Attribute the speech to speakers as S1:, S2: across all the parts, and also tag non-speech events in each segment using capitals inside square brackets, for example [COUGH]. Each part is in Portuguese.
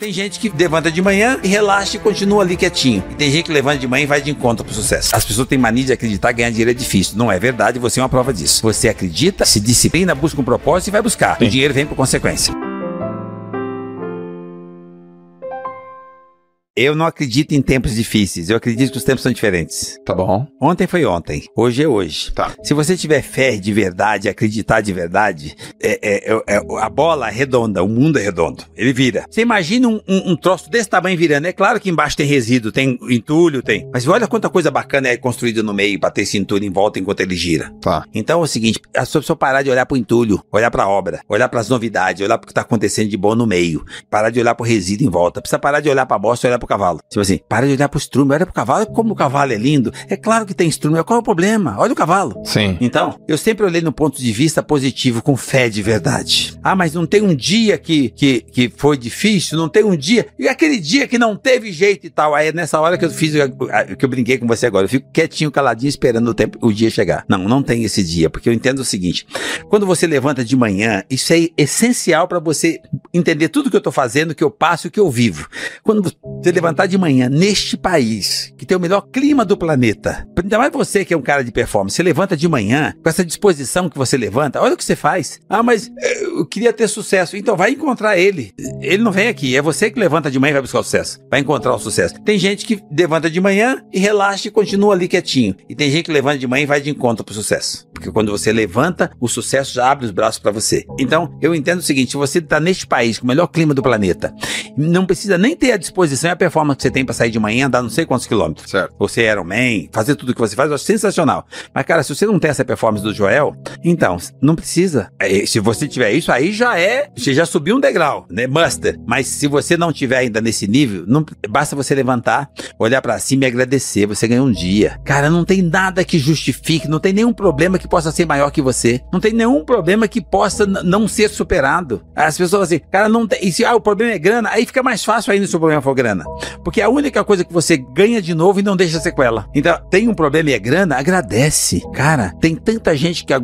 S1: Tem gente que levanta de manhã e relaxa e continua ali quietinho. E tem gente que levanta de manhã e vai de encontro pro sucesso. As pessoas têm mania de acreditar que ganhar dinheiro é difícil. Não é verdade, você é uma prova disso. Você acredita, se disciplina, busca um propósito e vai buscar. Sim. O dinheiro vem por consequência. Eu não acredito em tempos difíceis. Eu acredito que os tempos são diferentes.
S2: Tá bom.
S1: Ontem foi ontem. Hoje é hoje.
S2: Tá.
S1: Se você tiver fé de verdade, acreditar de verdade, é, é, é, é a bola é redonda, o mundo é redondo. Ele vira. Você imagina um, um, um, troço desse tamanho virando. É claro que embaixo tem resíduo, tem entulho, tem. Mas olha quanta coisa bacana é construída no meio para ter esse entulho em volta enquanto ele gira.
S2: Tá.
S1: Então é o seguinte: a pessoa parar de olhar pro entulho, olhar pra obra, olhar para as novidades, olhar pro que tá acontecendo de bom no meio, parar de olhar pro resíduo em volta. Precisa parar de olhar pra bosta e olhar pro cavalo. Tipo assim, para de olhar pro estrume, olha pro cavalo, como o cavalo é lindo. É claro que tem estrume, qual é o problema? Olha o cavalo.
S2: Sim.
S1: Então, eu sempre olhei no ponto de vista positivo, com fé de verdade. Ah, mas não tem um dia que, que, que foi difícil, não tem um dia, e aquele dia que não teve jeito e tal. Aí é nessa hora que eu fiz, que eu brinquei com você agora, eu fico quietinho, caladinho, esperando o tempo, o dia chegar. Não, não tem esse dia, porque eu entendo o seguinte, quando você levanta de manhã, isso é essencial para você entender tudo que eu tô fazendo, que eu passo, que eu vivo. Quando você levantar de manhã neste país, que tem o melhor clima do planeta, ainda mais você que é um cara de performance, você levanta de manhã com essa disposição que você levanta, olha o que você faz. Ah, mas eu queria ter sucesso. Então vai encontrar ele. Ele não vem aqui, é você que levanta de manhã e vai buscar o sucesso. Vai encontrar o sucesso. Tem gente que levanta de manhã e relaxa e continua ali quietinho. E tem gente que levanta de manhã e vai de encontro pro sucesso. Porque quando você levanta, o sucesso já abre os braços para você. Então, eu entendo o seguinte, se você está neste país com o melhor clima do planeta, não precisa nem ter a disposição e a performance que você tem para sair de manhã, andar não sei quantos quilômetros.
S2: Certo.
S1: Você é Ironman, fazer tudo que você faz, eu acho sensacional. Mas, cara, se você não tem essa performance do Joel, então, não precisa. É, se você tiver isso, aí já é, você já subiu um degrau, né? Master. Mas se você não tiver ainda nesse nível, não, basta você levantar, olhar para cima e agradecer. Você ganhou um dia. Cara, não tem nada que justifique, não tem nenhum problema que possa ser maior que você. Não tem nenhum problema que possa não ser superado. As pessoas assim, cara, não tem. E se ah, o problema é grana, aí fica mais fácil ainda se o problema for grana. Porque a única coisa que você ganha de novo e não deixa sequela. Então, tem um problema e é grana, agradece. Cara, tem tanta gente que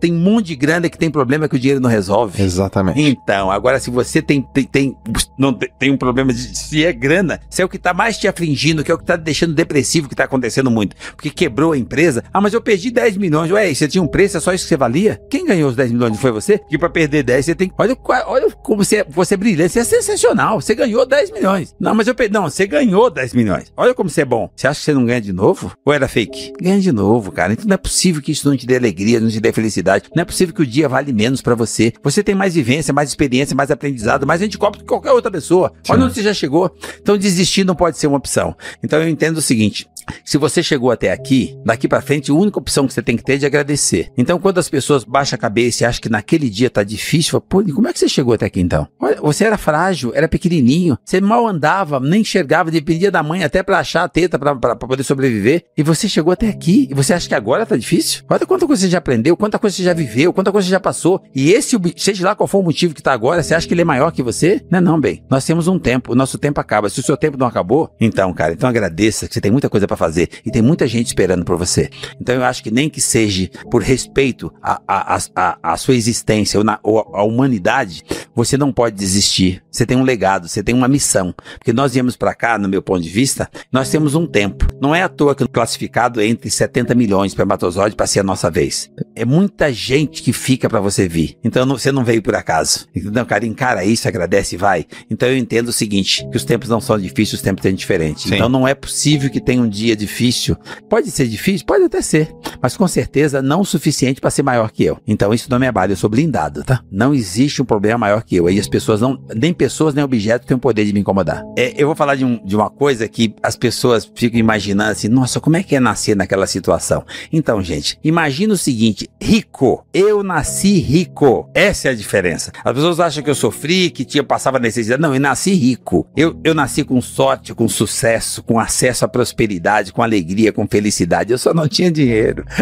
S1: tem um monte de grana que tem problema que o dinheiro não resolve.
S2: Exatamente.
S1: Então, agora se você tem, tem, tem não tem, um problema de se é grana, se é o que tá mais te afligindo, que é o que tá deixando depressivo, que tá acontecendo muito, porque quebrou a empresa. Ah, mas eu perdi 10 milhões. Ué, você tinha um preço, é só isso que você valia? Quem ganhou os 10 milhões? Não foi você? Que para perder 10 você tem. Olha, olha como você, você é brilhante, você é sensacional. Você ganhou 10 milhões. Não, mas eu perdi. Não, você ganhou 10 milhões. Olha como você é bom. Você acha que você não ganha de novo? Ou era fake? Ganha de novo, cara. Então não é possível que isso não te dê alegria, não te dê felicidade. Não é possível que o dia vale menos para você. Você tem mais vivência, mais experiência, mais aprendizado, mais anticorpos que qualquer outra pessoa. Sim. Olha onde você já chegou. Então desistir não pode ser uma opção. Então eu entendo o seguinte: se você chegou até aqui, daqui para frente, a única opção que você tem que ter é de agradecer. Então, quando as pessoas baixam a cabeça e acham que naquele dia tá difícil, fala, pô, como é que você chegou até aqui então? Olha, você era frágil, era pequenininho, você mal andava, nem enxergava, dependia da mãe até para achar a teta para poder sobreviver, e você chegou até aqui, e você acha que agora tá difícil? Olha quanta coisa você já aprendeu, quanta coisa você já viveu, quanta coisa você já passou, e esse, seja lá qual for o motivo que tá agora, você acha que ele é maior que você? Não, é não, bem. Nós temos um tempo, o nosso tempo acaba. Se o seu tempo não acabou, então, cara, então agradeça que você tem muita coisa para fazer e tem muita gente esperando por você. Então eu acho que nem que seja por respeito à, à, à, à sua existência ou, na, ou à humanidade, você não pode desistir. Você tem um legado, você tem uma missão. Porque nós viemos para cá, no meu ponto de vista, nós temos um tempo. Não é à toa que classificado entre 70 milhões de espermatozoides para ser a nossa vez. É muita gente que fica para você vir. Então você não veio por acaso. Então, cara, encara isso, agradece e vai. Então eu entendo o seguinte, que os tempos não são difíceis, os tempos são diferentes. Sim. Então não é possível que tenha um dia difícil. Pode ser difícil? Pode até ser. Mas com certeza não o suficiente para ser maior que eu. Então isso não me abale, eu sou blindado, tá? Não existe um problema maior que eu. Aí as pessoas não, nem pessoas nem objetos têm o poder de me incomodar. É, eu vou falar de, um, de uma coisa que as pessoas ficam imaginando assim, nossa, como é que é nascer naquela situação? Então, gente, imagina o seguinte, rico. Eu nasci rico. Essa é a diferença. As pessoas acham que eu sofri, que tinha passava necessidade. Não, eu nasci rico. Eu, eu nasci com sorte, com sucesso, com acesso à prosperidade, com alegria, com felicidade. Eu só não tinha dinheiro. [LAUGHS]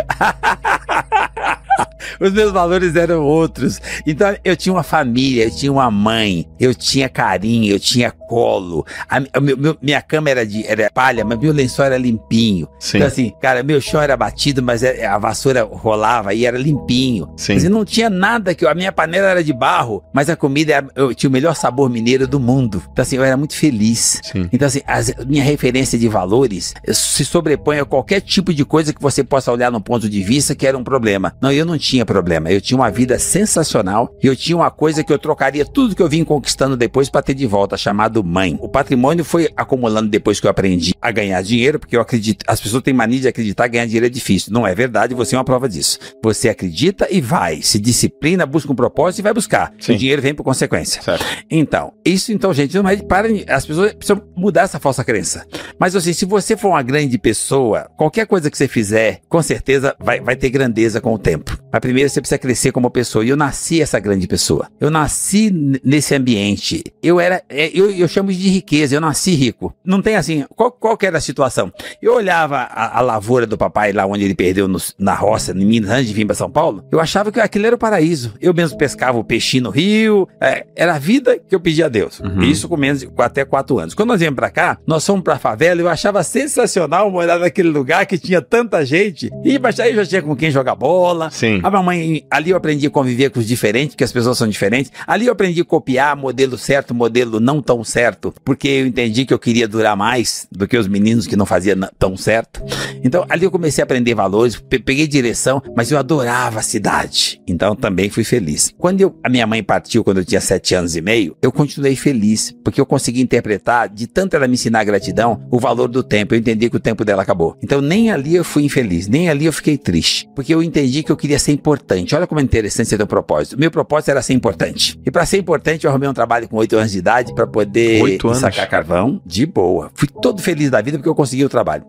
S1: Os meus valores eram outros. Então eu tinha uma família, eu tinha uma mãe, eu tinha carinho, eu tinha colo. A, a, meu, minha cama era de era palha, mas meu lençol era limpinho.
S2: Sim.
S1: Então assim, cara, meu chão era batido, mas é, a vassoura rolava e era limpinho.
S2: Sim.
S1: Mas não tinha nada que a minha panela era de barro, mas a comida era, eu tinha o melhor sabor mineiro do mundo. Então assim, eu era muito feliz.
S2: Sim.
S1: Então, assim, a minha referência de valores se sobrepõe a qualquer tipo de coisa que você possa olhar no ponto de vista que era um problema. Não, eu não tinha problema. Eu tinha uma vida sensacional e eu tinha uma coisa que eu trocaria tudo que eu vim conquistando depois para ter de volta, chamado mãe. O patrimônio foi acumulando depois que eu aprendi a ganhar dinheiro, porque eu acredito, as pessoas têm mania de acreditar que ganhar dinheiro é difícil. Não é verdade, você é uma prova disso. Você acredita e vai, se disciplina, busca um propósito e vai buscar.
S2: Sim.
S1: O dinheiro vem por consequência.
S2: Certo.
S1: Então, isso então, gente, não é para as pessoas precisam mudar essa falsa crença. Mas assim, se você for uma grande pessoa, qualquer coisa que você fizer, com certeza vai, vai ter grandeza com o tempo. Mas primeiro você precisa crescer como pessoa. E eu nasci essa grande pessoa. Eu nasci nesse ambiente. Eu era, é, eu, eu chamo de riqueza. Eu nasci rico. Não tem assim, qual, qual que era a situação? Eu olhava a, a lavoura do papai lá onde ele perdeu no- na roça, em Minas, antes de vir para São Paulo. Eu achava que aquilo era o paraíso. Eu mesmo pescava o peixinho no rio. é, era a vida que eu pedia a Deus.
S2: Uhum.
S1: Isso com menos de até quatro anos. Quando nós viemos pra cá, nós fomos pra favela. Eu achava sensacional morar naquele lugar que tinha tanta gente. E aí eu já tinha com quem jogar bola.
S2: Sim.
S1: A mamãe, ali eu aprendi a conviver com os diferentes, porque as pessoas são diferentes. Ali eu aprendi a copiar modelo certo, modelo não tão certo, porque eu entendi que eu queria durar mais do que os meninos que não faziam tão certo. Então ali eu comecei a aprender valores, pe- peguei direção, mas eu adorava a cidade. Então também fui feliz. Quando eu- a minha mãe partiu, quando eu tinha sete anos e meio, eu continuei feliz, porque eu consegui interpretar, de tanto ela me ensinar gratidão, o valor do tempo. Eu entendi que o tempo dela acabou. Então nem ali eu fui infeliz, nem ali eu fiquei triste, porque eu entendi que eu queria ser importante. Olha como é interessante ser teu propósito. Meu propósito era ser importante. E para ser importante, eu arrumei um trabalho com oito anos de idade para poder sacar carvão de boa. Fui todo feliz da vida porque eu consegui o trabalho.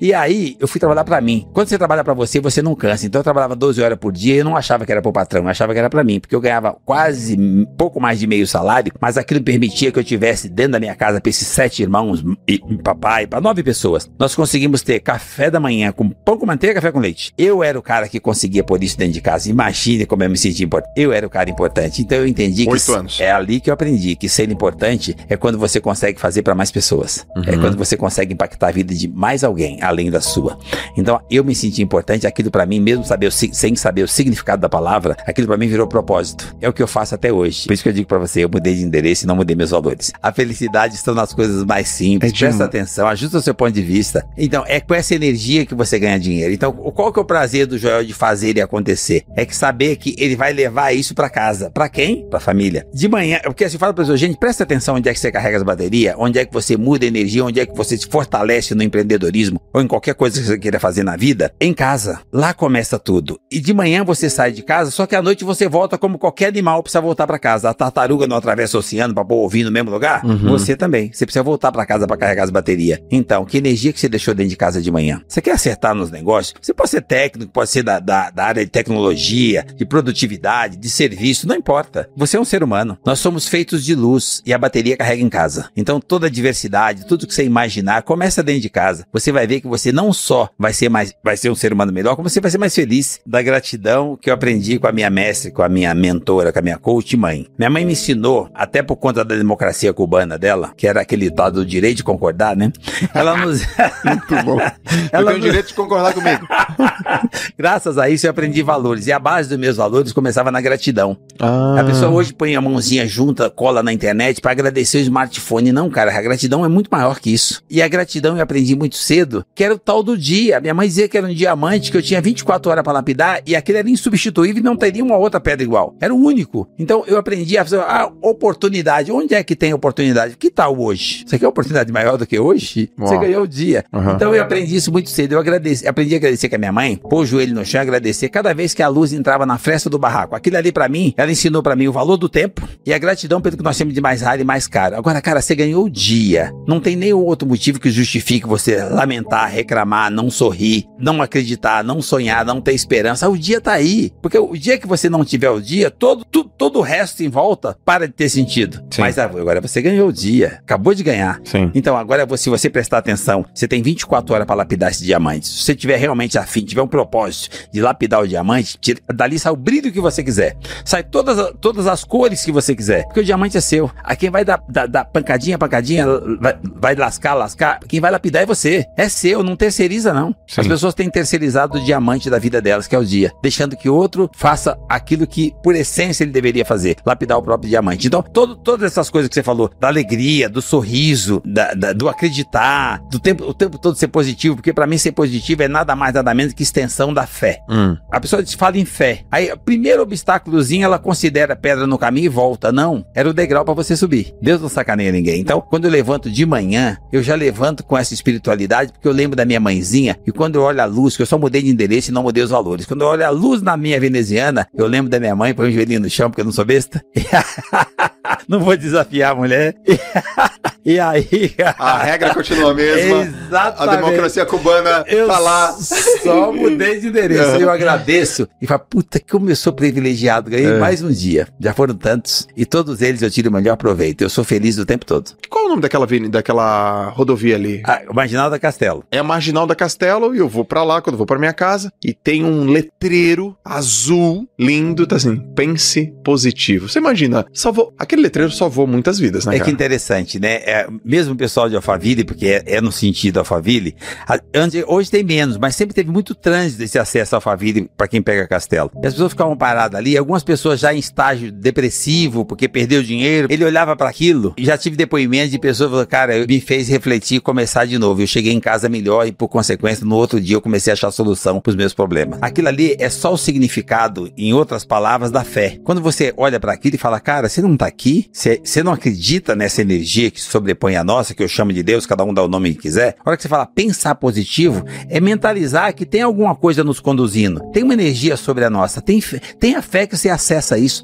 S1: E aí, eu fui trabalhar pra mim. Quando você trabalha pra você, você não cansa. Então eu trabalhava 12 horas por dia e eu não achava que era pro patrão, eu achava que era pra mim, porque eu ganhava quase pouco mais de meio salário, mas aquilo permitia que eu tivesse dentro da minha casa pra esses sete irmãos e papai, pra nove pessoas. Nós conseguimos ter café da manhã com pão com manteiga, café com leite. Eu era o cara que conseguia pôr isso dentro de casa. Imagine como eu me senti importante. Eu era o cara importante. Então eu entendi que
S2: Oito anos.
S1: é ali que eu aprendi que ser importante é quando você consegue fazer pra mais pessoas. É
S2: Uhum.
S1: quando você consegue impactar a vida de mais alguém além da sua. Então eu me senti importante, aquilo pra mim, mesmo saber sem saber o significado da palavra, aquilo pra mim virou propósito. É o que eu faço até hoje. Por isso que eu digo pra você, eu mudei de endereço e não mudei meus valores. A felicidade está nas coisas mais simples.
S2: É
S1: Presta atenção, ajusta o seu ponto de vista. Então, é com essa energia que você ganha dinheiro. Então, qual que é o prazer do Joel de fazer e acontecer? É que saber que ele vai levar isso pra casa. Pra quem? Pra família. De manhã, porque assim, fala pra pessoa, gente, presta atenção onde é que você carrega as baterias, onde é que você muda a energia, onde é que você se fortalece no empreendedorismo ou em qualquer coisa que você queira fazer na vida. Em casa. Lá começa tudo. E de manhã você sai de casa, só que à noite você volta como qualquer animal precisa voltar pra casa. A tartaruga não atravessa o oceano pra pôr o ovinho no mesmo lugar?
S2: Uhum.
S1: Você também. Você precisa voltar pra casa pra carregar as baterias. Então, que energia que você deixou dentro de casa de manhã? Você quer acertar nos negócios? Você pode ser técnico, pode ser da, da, da área de tecnologia, de produtividade, de serviço, não importa. Você é um ser humano. Nós somos feitos de luz e a bateria carrega em casa. Então, toda a diversidade, tudo que você imaginar, começa dentro de casa. Você vai ver que você não só vai ser mais, vai ser um ser humano melhor, como você vai ser mais feliz. Da gratidão que eu aprendi com a minha mestre, com a minha mentora, com a minha coach mãe. Minha mãe me ensinou, até por conta da democracia cubana dela, que era aquele tal do direito de concordar, né? Ela nos. [LAUGHS]
S2: Muito bom. [LAUGHS]
S1: Ela
S2: eu tenho o
S1: não-
S2: direito de concordar comigo. [LAUGHS]
S1: Graças a isso eu aprendi valores. E a base dos meus valores começava na gratidão.
S2: Ah,
S1: A pessoa hoje põe a mãozinha junta, cola na internet pra agradecer o smartphone. Não, cara, a gratidão é muito maior que isso. E a gratidão eu aprendi muito cedo, que era o tal do dia. Minha mãe dizia que era um diamante, que eu tinha 24 horas pra lapidar e aquele era insubstituível e não teria uma outra pedra igual. Era o único. Então eu aprendi a fazer a oportunidade. Onde é que tem oportunidade? Que tal hoje? Você quer oportunidade maior do que hoje? Você
S2: Uau.
S1: ganhou o dia.
S2: Aham.
S1: Então eu aprendi isso muito cedo. Eu agradeci, aprendi a agradecer com a minha mãe, pôr o joelho no chão agradecer cada vez que a luz entrava na fresta do barraco. Aquilo ali pra mim, ela ensinou pra mim o valor do tempo e a gratidão pelo que nós temos de mais raro e mais caro. Agora, cara, você ganhou o dia. Não tem nenhum outro motivo que justifique você lamentar, reclamar, não sorrir, não acreditar, não sonhar, não ter esperança. O dia tá aí. Porque o dia que você não tiver o dia, todo, tu- todo o resto em volta para de ter sentido.
S2: Sim.
S1: Mas agora você ganhou o dia. Acabou de ganhar.
S2: Sim.
S1: Então, agora, se você prestar atenção, você tem 24 horas para lapidar esse diamante. Se você tiver realmente afim, tiver um propósito de lapidar o diamante, diamante, tira, dali sai o brilho que você quiser. Sai todas, todas as cores que você quiser. Porque o diamante é seu. A quem vai dar, dar, dar pancadinha, pancadinha, vai, vai lascar, lascar. Quem vai lapidar é você. É seu, não terceiriza, não.
S2: Sim.
S1: As pessoas têm terceirizado o diamante da vida delas, que é o dia. Deixando que outro faça aquilo que, por essência, ele deveria fazer. Lapidar o próprio diamante. Então, todo, todas essas coisas que você falou, da alegria, do sorriso, da- da- do acreditar, do tempo, o tempo todo ser positivo, porque pra mim ser positivo é nada mais, nada menos que extensão da fé.
S2: Hum.
S1: A pessoa te fala em fé. Aí, o primeiro obstáculozinho, ela considera pedra no caminho e volta. Não, era o degrau pra você subir. Deus não sacaneia ninguém. Então, quando eu levanto de manhã, eu já levanto com essa espiritualidade, porque eu lembro da minha mãezinha, e quando eu olho a luz, que eu só mudei de endereço e não mudei os valores. Quando eu olho a luz na minha veneziana, eu lembro da minha mãe, põe o joelhinho no chão, porque eu não sou besta. [LAUGHS] não vou desafiar a mulher. [LAUGHS] e aí...
S2: A regra continua a mesma. A
S1: Exatamente.
S2: democracia cubana
S1: Eu
S2: tá lá.
S1: só mudei de endereço. Eu agradeço e falo, puta, como eu sou privilegiado. Ganhei
S2: É.
S1: mais um dia. Já foram tantos. E todos eles eu tiro o melhor proveito. Eu sou feliz o tempo todo.
S2: Qual é o nome daquela, daquela rodovia ali?
S1: Ah, o Marginal da Castelo.
S2: É a Marginal da Castelo e eu vou pra lá quando vou pra minha casa e tem um letreiro azul lindo, tá assim, pense positivo. Você imagina, salvou, aquele letreiro salvou muitas vidas, né,
S1: É
S2: cara?
S1: que interessante, né? É, mesmo o pessoal de Alphaville, porque é, é no sentido Alphaville, a- antes- hoje tem menos, mas sempre teve muito trânsito esse acesso a Alphaville para quem pega Castelo. E as pessoas ficavam paradas ali, algumas pessoas já em estágio depressivo, porque perdeu dinheiro, ele olhava para aquilo e já tive depoimentos de pessoas falaram, cara, me fez refletir e começar de novo. Eu cheguei em casa melhor e, por consequência, no outro dia eu comecei a achar solução para os meus problemas. Aquilo ali é só o significado, em outras palavras, da fé. Quando você olha para aquilo e fala, cara, você não tá aqui? Você você não acredita nessa energia que se sobrepõe a nossa, que eu chamo de Deus, cada um dá o nome que quiser? A hora que você fala pensar positivo, é mentalizar que tem alguma coisa nos conduzindo. Tem uma energia sobre a nossa. Tem, fé- tenha fé que você acessa isso.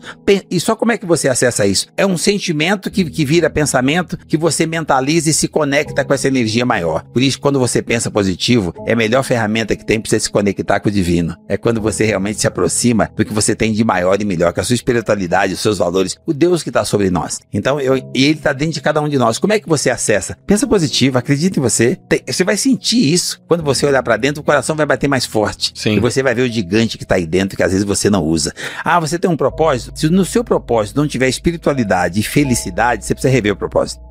S1: E só como é que você acessa isso? É um sentimento que, que vira pensamento, que você mentaliza e se conecta com essa energia maior. Por isso, quando você pensa positivo, é a melhor ferramenta que tem para você se conectar com o divino. É quando você realmente se aproxima do que você tem de maior e melhor, que é a sua espiritualidade, os seus valores, o Deus que está sobre nós. Então, eu, e ele está dentro de cada um de nós. Como é que você acessa? Pensa positivo, acredita em você. Tem- você vai sentir isso. Quando você olhar para dentro, o coração vai bater mais forte.
S2: Sim.
S1: E você vai ver o gigante que está aí dentro, que às vezes você não usa. Ah, você tem um propósito? Se no seu propósito não tiver espiritualidade e felicidade, você precisa rever o propósito.